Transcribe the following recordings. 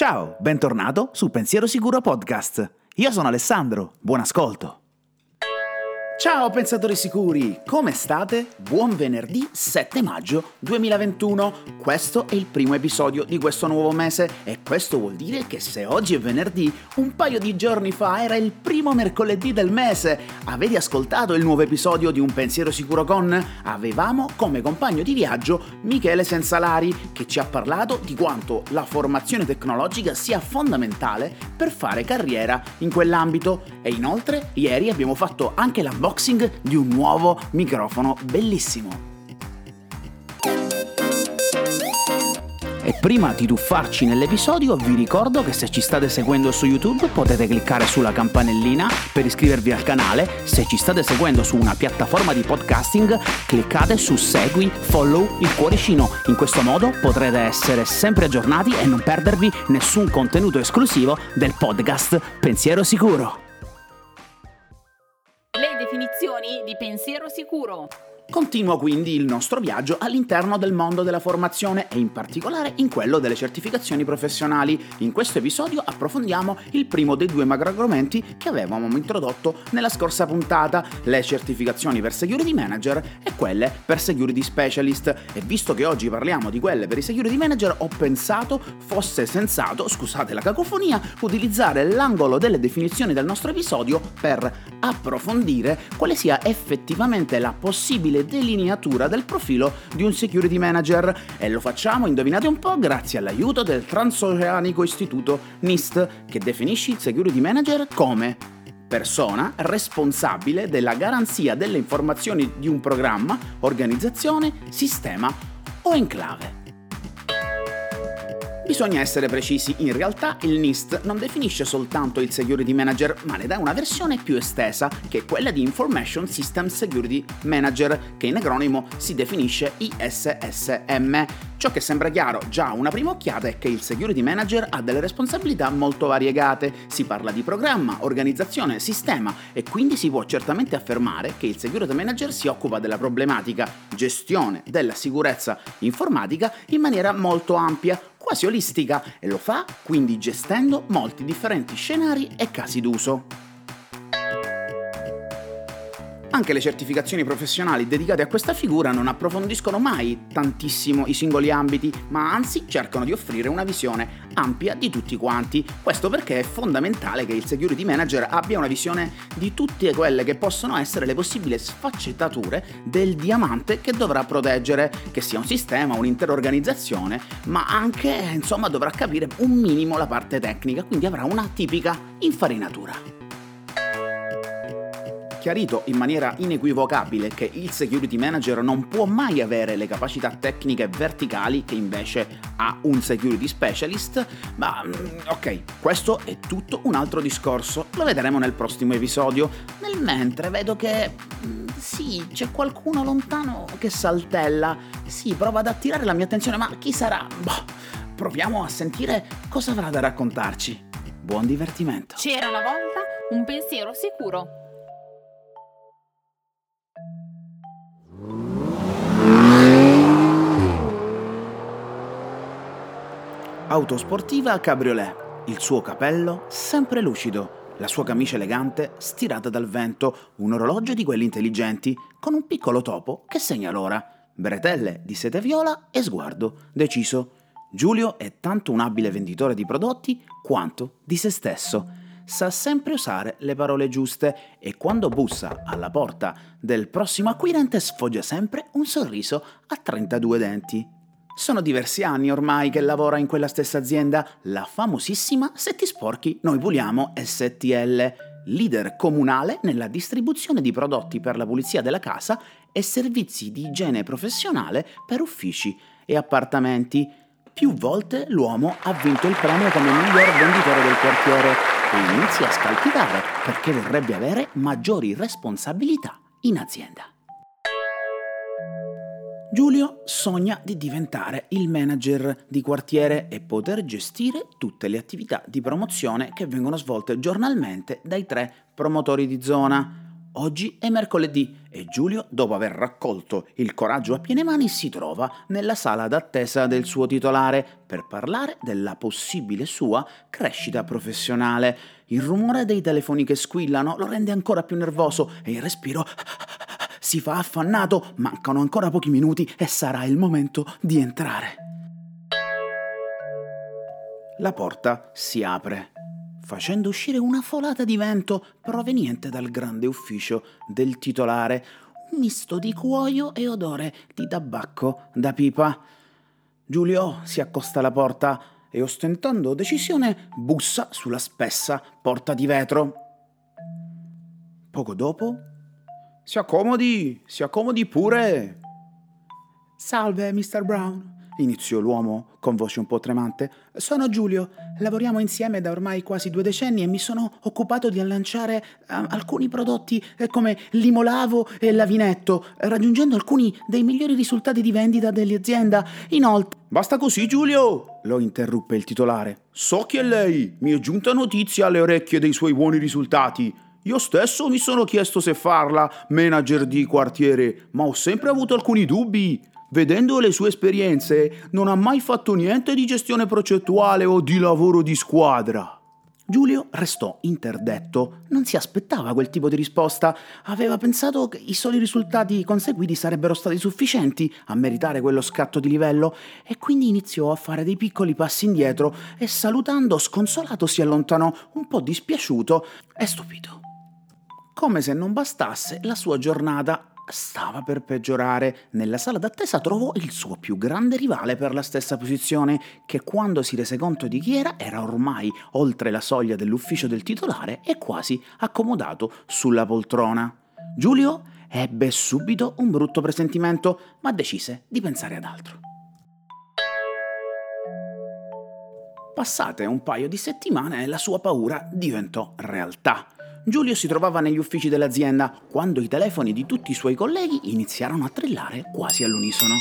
Ciao, bentornato su Pensiero Sicuro Podcast. Io sono Alessandro, buon ascolto. Ciao pensatori sicuri, come state? Buon venerdì 7 maggio 2021. Questo è il primo episodio di questo nuovo mese e questo vuol dire che se oggi è venerdì, un paio di giorni fa era il primo mercoledì del mese. Avete ascoltato il nuovo episodio di Un pensiero sicuro con? Avevamo come compagno di viaggio Michele Sensalari che ci ha parlato di quanto la formazione tecnologica sia fondamentale per fare carriera in quell'ambito e inoltre ieri abbiamo fatto anche la unboxing di un nuovo microfono bellissimo. E prima di tuffarci nell'episodio vi ricordo che se ci state seguendo su YouTube potete cliccare sulla campanellina per iscrivervi al canale, se ci state seguendo su una piattaforma di podcasting cliccate su segui, follow il cuoricino, in questo modo potrete essere sempre aggiornati e non perdervi nessun contenuto esclusivo del podcast Pensiero Sicuro. Di pensiero sicuro. Continua quindi il nostro viaggio all'interno del mondo della formazione e in particolare in quello delle certificazioni professionali. In questo episodio approfondiamo il primo dei due macroargomenti che avevamo introdotto nella scorsa puntata, le certificazioni per security manager e quelle per security specialist. E visto che oggi parliamo di quelle per i security manager, ho pensato fosse sensato, scusate la cacofonia, utilizzare l'angolo delle definizioni del nostro episodio per approfondire quale sia effettivamente la possibile delineatura del profilo di un security manager e lo facciamo, indovinate un po', grazie all'aiuto del Transoceanico Istituto NIST che definisce il security manager come persona responsabile della garanzia delle informazioni di un programma, organizzazione, sistema o enclave. Bisogna essere precisi, in realtà il NIST non definisce soltanto il Security Manager, ma ne dà una versione più estesa, che è quella di Information System Security Manager, che in acronimo si definisce ISSM. Ciò che sembra chiaro già a una prima occhiata è che il Security Manager ha delle responsabilità molto variegate, si parla di programma, organizzazione, sistema e quindi si può certamente affermare che il Security Manager si occupa della problematica gestione della sicurezza informatica in maniera molto ampia, quasi olistica e lo fa quindi gestendo molti differenti scenari e casi d'uso. Anche le certificazioni professionali dedicate a questa figura non approfondiscono mai tantissimo i singoli ambiti, ma anzi cercano di offrire una visione ampia di tutti quanti. Questo perché è fondamentale che il security manager abbia una visione di tutte quelle che possono essere le possibili sfaccettature del diamante che dovrà proteggere, che sia un sistema, un'intera organizzazione, ma anche, insomma, dovrà capire un minimo la parte tecnica, quindi avrà una tipica infarinatura chiarito in maniera inequivocabile che il security manager non può mai avere le capacità tecniche verticali che invece ha un security specialist, ma mm, ok, questo è tutto un altro discorso, lo vedremo nel prossimo episodio. Nel mentre vedo che mm, sì, c'è qualcuno lontano che saltella, sì, prova ad attirare la mia attenzione, ma chi sarà? Boh, proviamo a sentire cosa avrà da raccontarci. Buon divertimento. C'era una volta un pensiero sicuro. Auto sportiva cabriolet, il suo capello sempre lucido, la sua camicia elegante stirata dal vento, un orologio di quelli intelligenti con un piccolo topo che segna l'ora, bretelle di sete viola e sguardo deciso. Giulio è tanto un abile venditore di prodotti quanto di se stesso. Sa sempre usare le parole giuste e quando bussa alla porta del prossimo acquirente sfoggia sempre un sorriso a 32 denti. Sono diversi anni ormai che lavora in quella stessa azienda, la famosissima Se ti sporchi noi puliamo STL, leader comunale nella distribuzione di prodotti per la pulizia della casa e servizi di igiene professionale per uffici e appartamenti. Più volte l'uomo ha vinto il premio come miglior venditore del quartiere e inizia a scalpitare perché vorrebbe avere maggiori responsabilità in azienda. Giulio sogna di diventare il manager di quartiere e poter gestire tutte le attività di promozione che vengono svolte giornalmente dai tre promotori di zona. Oggi è mercoledì e Giulio, dopo aver raccolto il coraggio a piene mani, si trova nella sala d'attesa del suo titolare per parlare della possibile sua crescita professionale. Il rumore dei telefoni che squillano lo rende ancora più nervoso e il respiro si fa affannato, mancano ancora pochi minuti e sarà il momento di entrare. La porta si apre, facendo uscire una folata di vento proveniente dal grande ufficio del titolare, un misto di cuoio e odore di tabacco da pipa. Giulio si accosta alla porta e ostentando decisione bussa sulla spessa porta di vetro. Poco dopo si accomodi, si accomodi pure. Salve, Mr. Brown, iniziò l'uomo con voce un po' tremante. Sono Giulio, lavoriamo insieme da ormai quasi due decenni e mi sono occupato di lanciare uh, alcuni prodotti eh, come limolavo e lavinetto, raggiungendo alcuni dei migliori risultati di vendita dell'azienda. Inoltre... Basta così, Giulio! lo interruppe il titolare. So che lei mi è giunta notizia alle orecchie dei suoi buoni risultati. Io stesso mi sono chiesto se farla manager di quartiere, ma ho sempre avuto alcuni dubbi. Vedendo le sue esperienze, non ha mai fatto niente di gestione procettuale o di lavoro di squadra. Giulio restò interdetto, non si aspettava quel tipo di risposta, aveva pensato che i soli risultati conseguiti sarebbero stati sufficienti a meritare quello scatto di livello e quindi iniziò a fare dei piccoli passi indietro e salutando sconsolato si allontanò, un po' dispiaciuto e stupito. Come se non bastasse, la sua giornata stava per peggiorare. Nella sala d'attesa trovò il suo più grande rivale per la stessa posizione, che quando si rese conto di chi era, era ormai oltre la soglia dell'ufficio del titolare e quasi accomodato sulla poltrona. Giulio ebbe subito un brutto presentimento, ma decise di pensare ad altro. Passate un paio di settimane e la sua paura diventò realtà. Giulio si trovava negli uffici dell'azienda quando i telefoni di tutti i suoi colleghi iniziarono a trillare quasi all'unisono.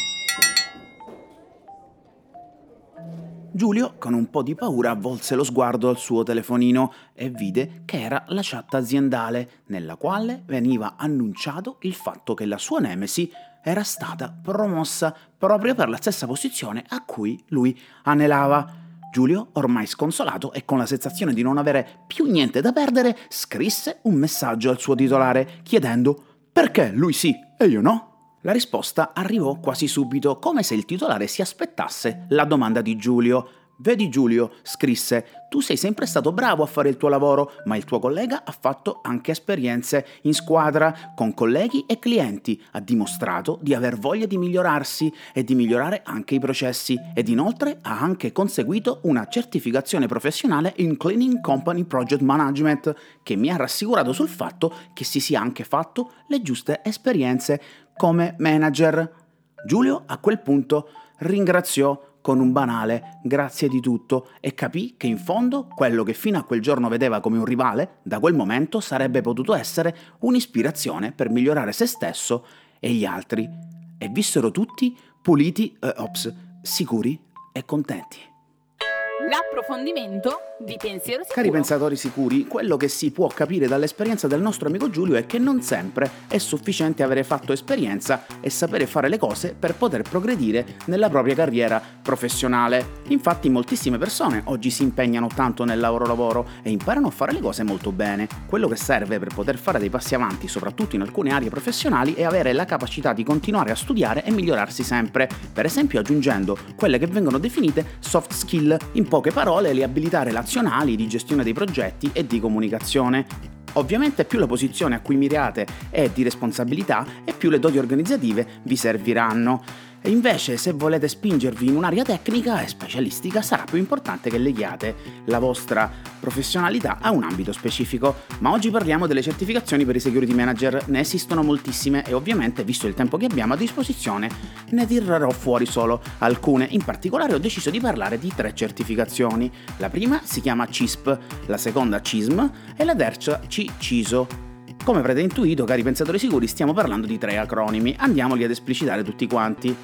Giulio, con un po' di paura, volse lo sguardo al suo telefonino e vide che era la chat aziendale, nella quale veniva annunciato il fatto che la sua nemesi era stata promossa proprio per la stessa posizione a cui lui anelava. Giulio, ormai sconsolato e con la sensazione di non avere più niente da perdere, scrisse un messaggio al suo titolare chiedendo perché lui sì e io no. La risposta arrivò quasi subito, come se il titolare si aspettasse la domanda di Giulio. Vedi Giulio, scrisse, tu sei sempre stato bravo a fare il tuo lavoro, ma il tuo collega ha fatto anche esperienze in squadra, con colleghi e clienti, ha dimostrato di aver voglia di migliorarsi e di migliorare anche i processi ed inoltre ha anche conseguito una certificazione professionale in Cleaning Company Project Management che mi ha rassicurato sul fatto che si sia anche fatto le giuste esperienze come manager. Giulio a quel punto ringraziò con un banale grazie di tutto e capì che in fondo quello che fino a quel giorno vedeva come un rivale, da quel momento sarebbe potuto essere un'ispirazione per migliorare se stesso e gli altri. E vissero tutti puliti, eh, ops, sicuri e contenti. L'approfondimento di pensiero sicuro. Cari pensatori sicuri, quello che si può capire dall'esperienza del nostro amico Giulio è che non sempre è sufficiente avere fatto esperienza e sapere fare le cose per poter progredire nella propria carriera professionale. Infatti moltissime persone oggi si impegnano tanto nel lavoro lavoro e imparano a fare le cose molto bene. Quello che serve per poter fare dei passi avanti, soprattutto in alcune aree professionali, è avere la capacità di continuare a studiare e migliorarsi sempre, per esempio aggiungendo quelle che vengono definite soft skill in poche parole, le abilità relazionali, di gestione dei progetti e di comunicazione. Ovviamente più la posizione a cui mirate è di responsabilità e più le doti organizzative vi serviranno. E invece se volete spingervi in un'area tecnica e specialistica sarà più importante che leghiate la vostra professionalità a un ambito specifico. Ma oggi parliamo delle certificazioni per i security manager, ne esistono moltissime e ovviamente visto il tempo che abbiamo a disposizione ne tirerò fuori solo alcune. In particolare ho deciso di parlare di tre certificazioni. La prima si chiama CISP, la seconda CISM e la terza CISO. Come avrete intuito, cari pensatori sicuri, stiamo parlando di tre acronimi, andiamoli ad esplicitare tutti quanti.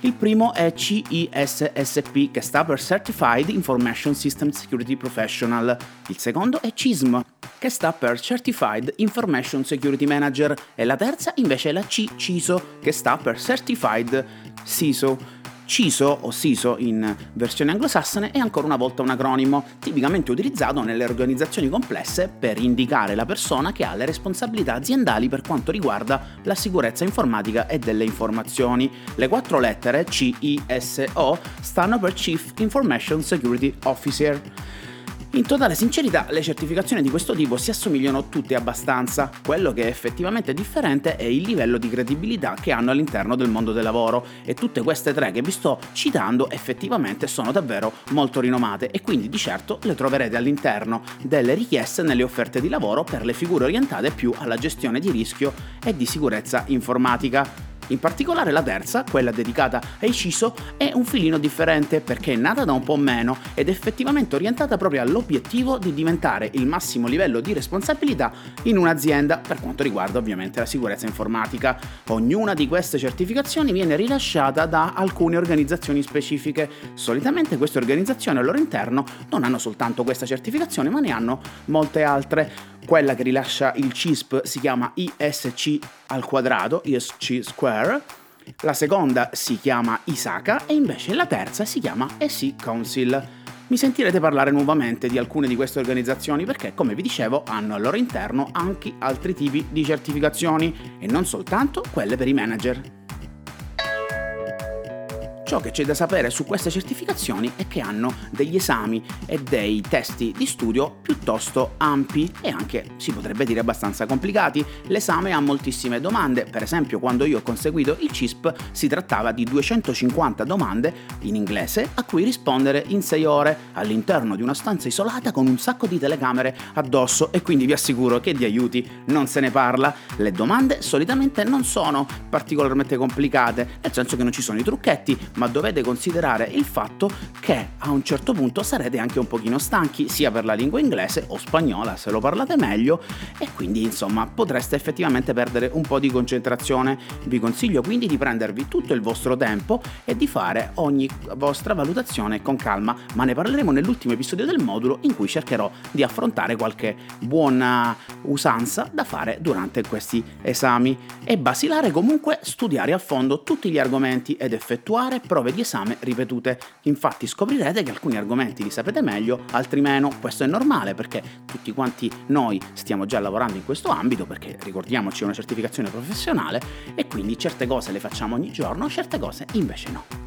Il primo è CISSP, che sta per Certified Information System Security Professional. Il secondo è CISM, che sta per Certified Information Security Manager. E la terza invece è la CISO, che sta per Certified CISO. CISO o SISO in versione anglosassone è ancora una volta un acronimo tipicamente utilizzato nelle organizzazioni complesse per indicare la persona che ha le responsabilità aziendali per quanto riguarda la sicurezza informatica e delle informazioni. Le quattro lettere CISO stanno per Chief Information Security Officer. In totale sincerità, le certificazioni di questo tipo si assomigliano tutte abbastanza. Quello che è effettivamente differente è il livello di credibilità che hanno all'interno del mondo del lavoro e tutte queste tre che vi sto citando effettivamente sono davvero molto rinomate e quindi di certo le troverete all'interno delle richieste nelle offerte di lavoro per le figure orientate più alla gestione di rischio e di sicurezza informatica. In particolare la terza, quella dedicata ai CISO, è un filino differente perché è nata da un po' meno ed effettivamente orientata proprio all'obiettivo di diventare il massimo livello di responsabilità in un'azienda per quanto riguarda ovviamente la sicurezza informatica. Ognuna di queste certificazioni viene rilasciata da alcune organizzazioni specifiche. Solitamente queste organizzazioni al loro interno non hanno soltanto questa certificazione ma ne hanno molte altre. Quella che rilascia il CISP si chiama ISC al quadrato, ISC Square. La seconda si chiama ISACA e invece la terza si chiama EC Council. Mi sentirete parlare nuovamente di alcune di queste organizzazioni perché, come vi dicevo, hanno al loro interno anche altri tipi di certificazioni e non soltanto quelle per i manager. Ciò che c'è da sapere su queste certificazioni è che hanno degli esami e dei testi di studio piuttosto ampi e anche, si potrebbe dire, abbastanza complicati. L'esame ha moltissime domande, per esempio quando io ho conseguito il CISP si trattava di 250 domande in inglese a cui rispondere in 6 ore all'interno di una stanza isolata con un sacco di telecamere addosso e quindi vi assicuro che di aiuti non se ne parla. Le domande solitamente non sono particolarmente complicate, nel senso che non ci sono i trucchetti, ma ma dovete considerare il fatto che a un certo punto sarete anche un pochino stanchi sia per la lingua inglese o spagnola se lo parlate meglio e quindi insomma potreste effettivamente perdere un po' di concentrazione. Vi consiglio quindi di prendervi tutto il vostro tempo e di fare ogni vostra valutazione con calma, ma ne parleremo nell'ultimo episodio del modulo in cui cercherò di affrontare qualche buona usanza da fare durante questi esami. È basilare comunque studiare a fondo tutti gli argomenti ed effettuare prove di esame ripetute. Infatti scoprirete che alcuni argomenti li sapete meglio, altri meno. Questo è normale perché tutti quanti noi stiamo già lavorando in questo ambito perché ricordiamoci è una certificazione professionale e quindi certe cose le facciamo ogni giorno, certe cose invece no.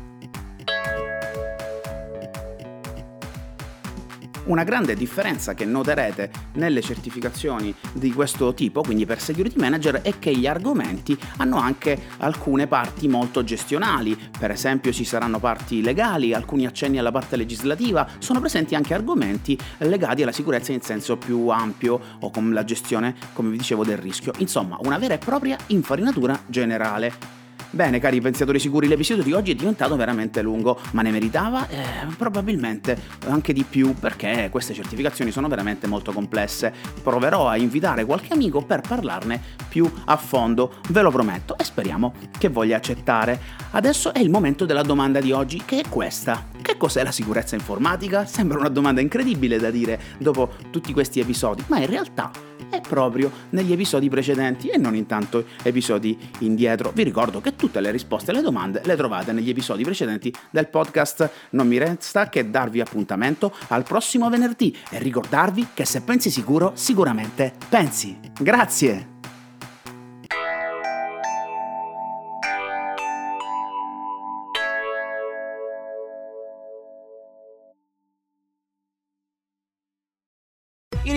Una grande differenza che noterete nelle certificazioni di questo tipo, quindi per security manager, è che gli argomenti hanno anche alcune parti molto gestionali, per esempio ci saranno parti legali, alcuni accenni alla parte legislativa, sono presenti anche argomenti legati alla sicurezza in senso più ampio o con la gestione, come vi dicevo, del rischio. Insomma, una vera e propria infarinatura generale. Bene, cari pensatori sicuri, l'episodio di oggi è diventato veramente lungo, ma ne meritava eh, probabilmente anche di più perché queste certificazioni sono veramente molto complesse. Proverò a invitare qualche amico per parlarne più a fondo, ve lo prometto, e speriamo che voglia accettare. Adesso è il momento della domanda di oggi, che è questa. Che cos'è la sicurezza informatica? Sembra una domanda incredibile da dire dopo tutti questi episodi, ma in realtà è proprio negli episodi precedenti e non in tanto episodi indietro. Vi ricordo che tutte le risposte alle domande le trovate negli episodi precedenti del podcast. Non mi resta che darvi appuntamento al prossimo venerdì e ricordarvi che se pensi sicuro, sicuramente pensi. Grazie!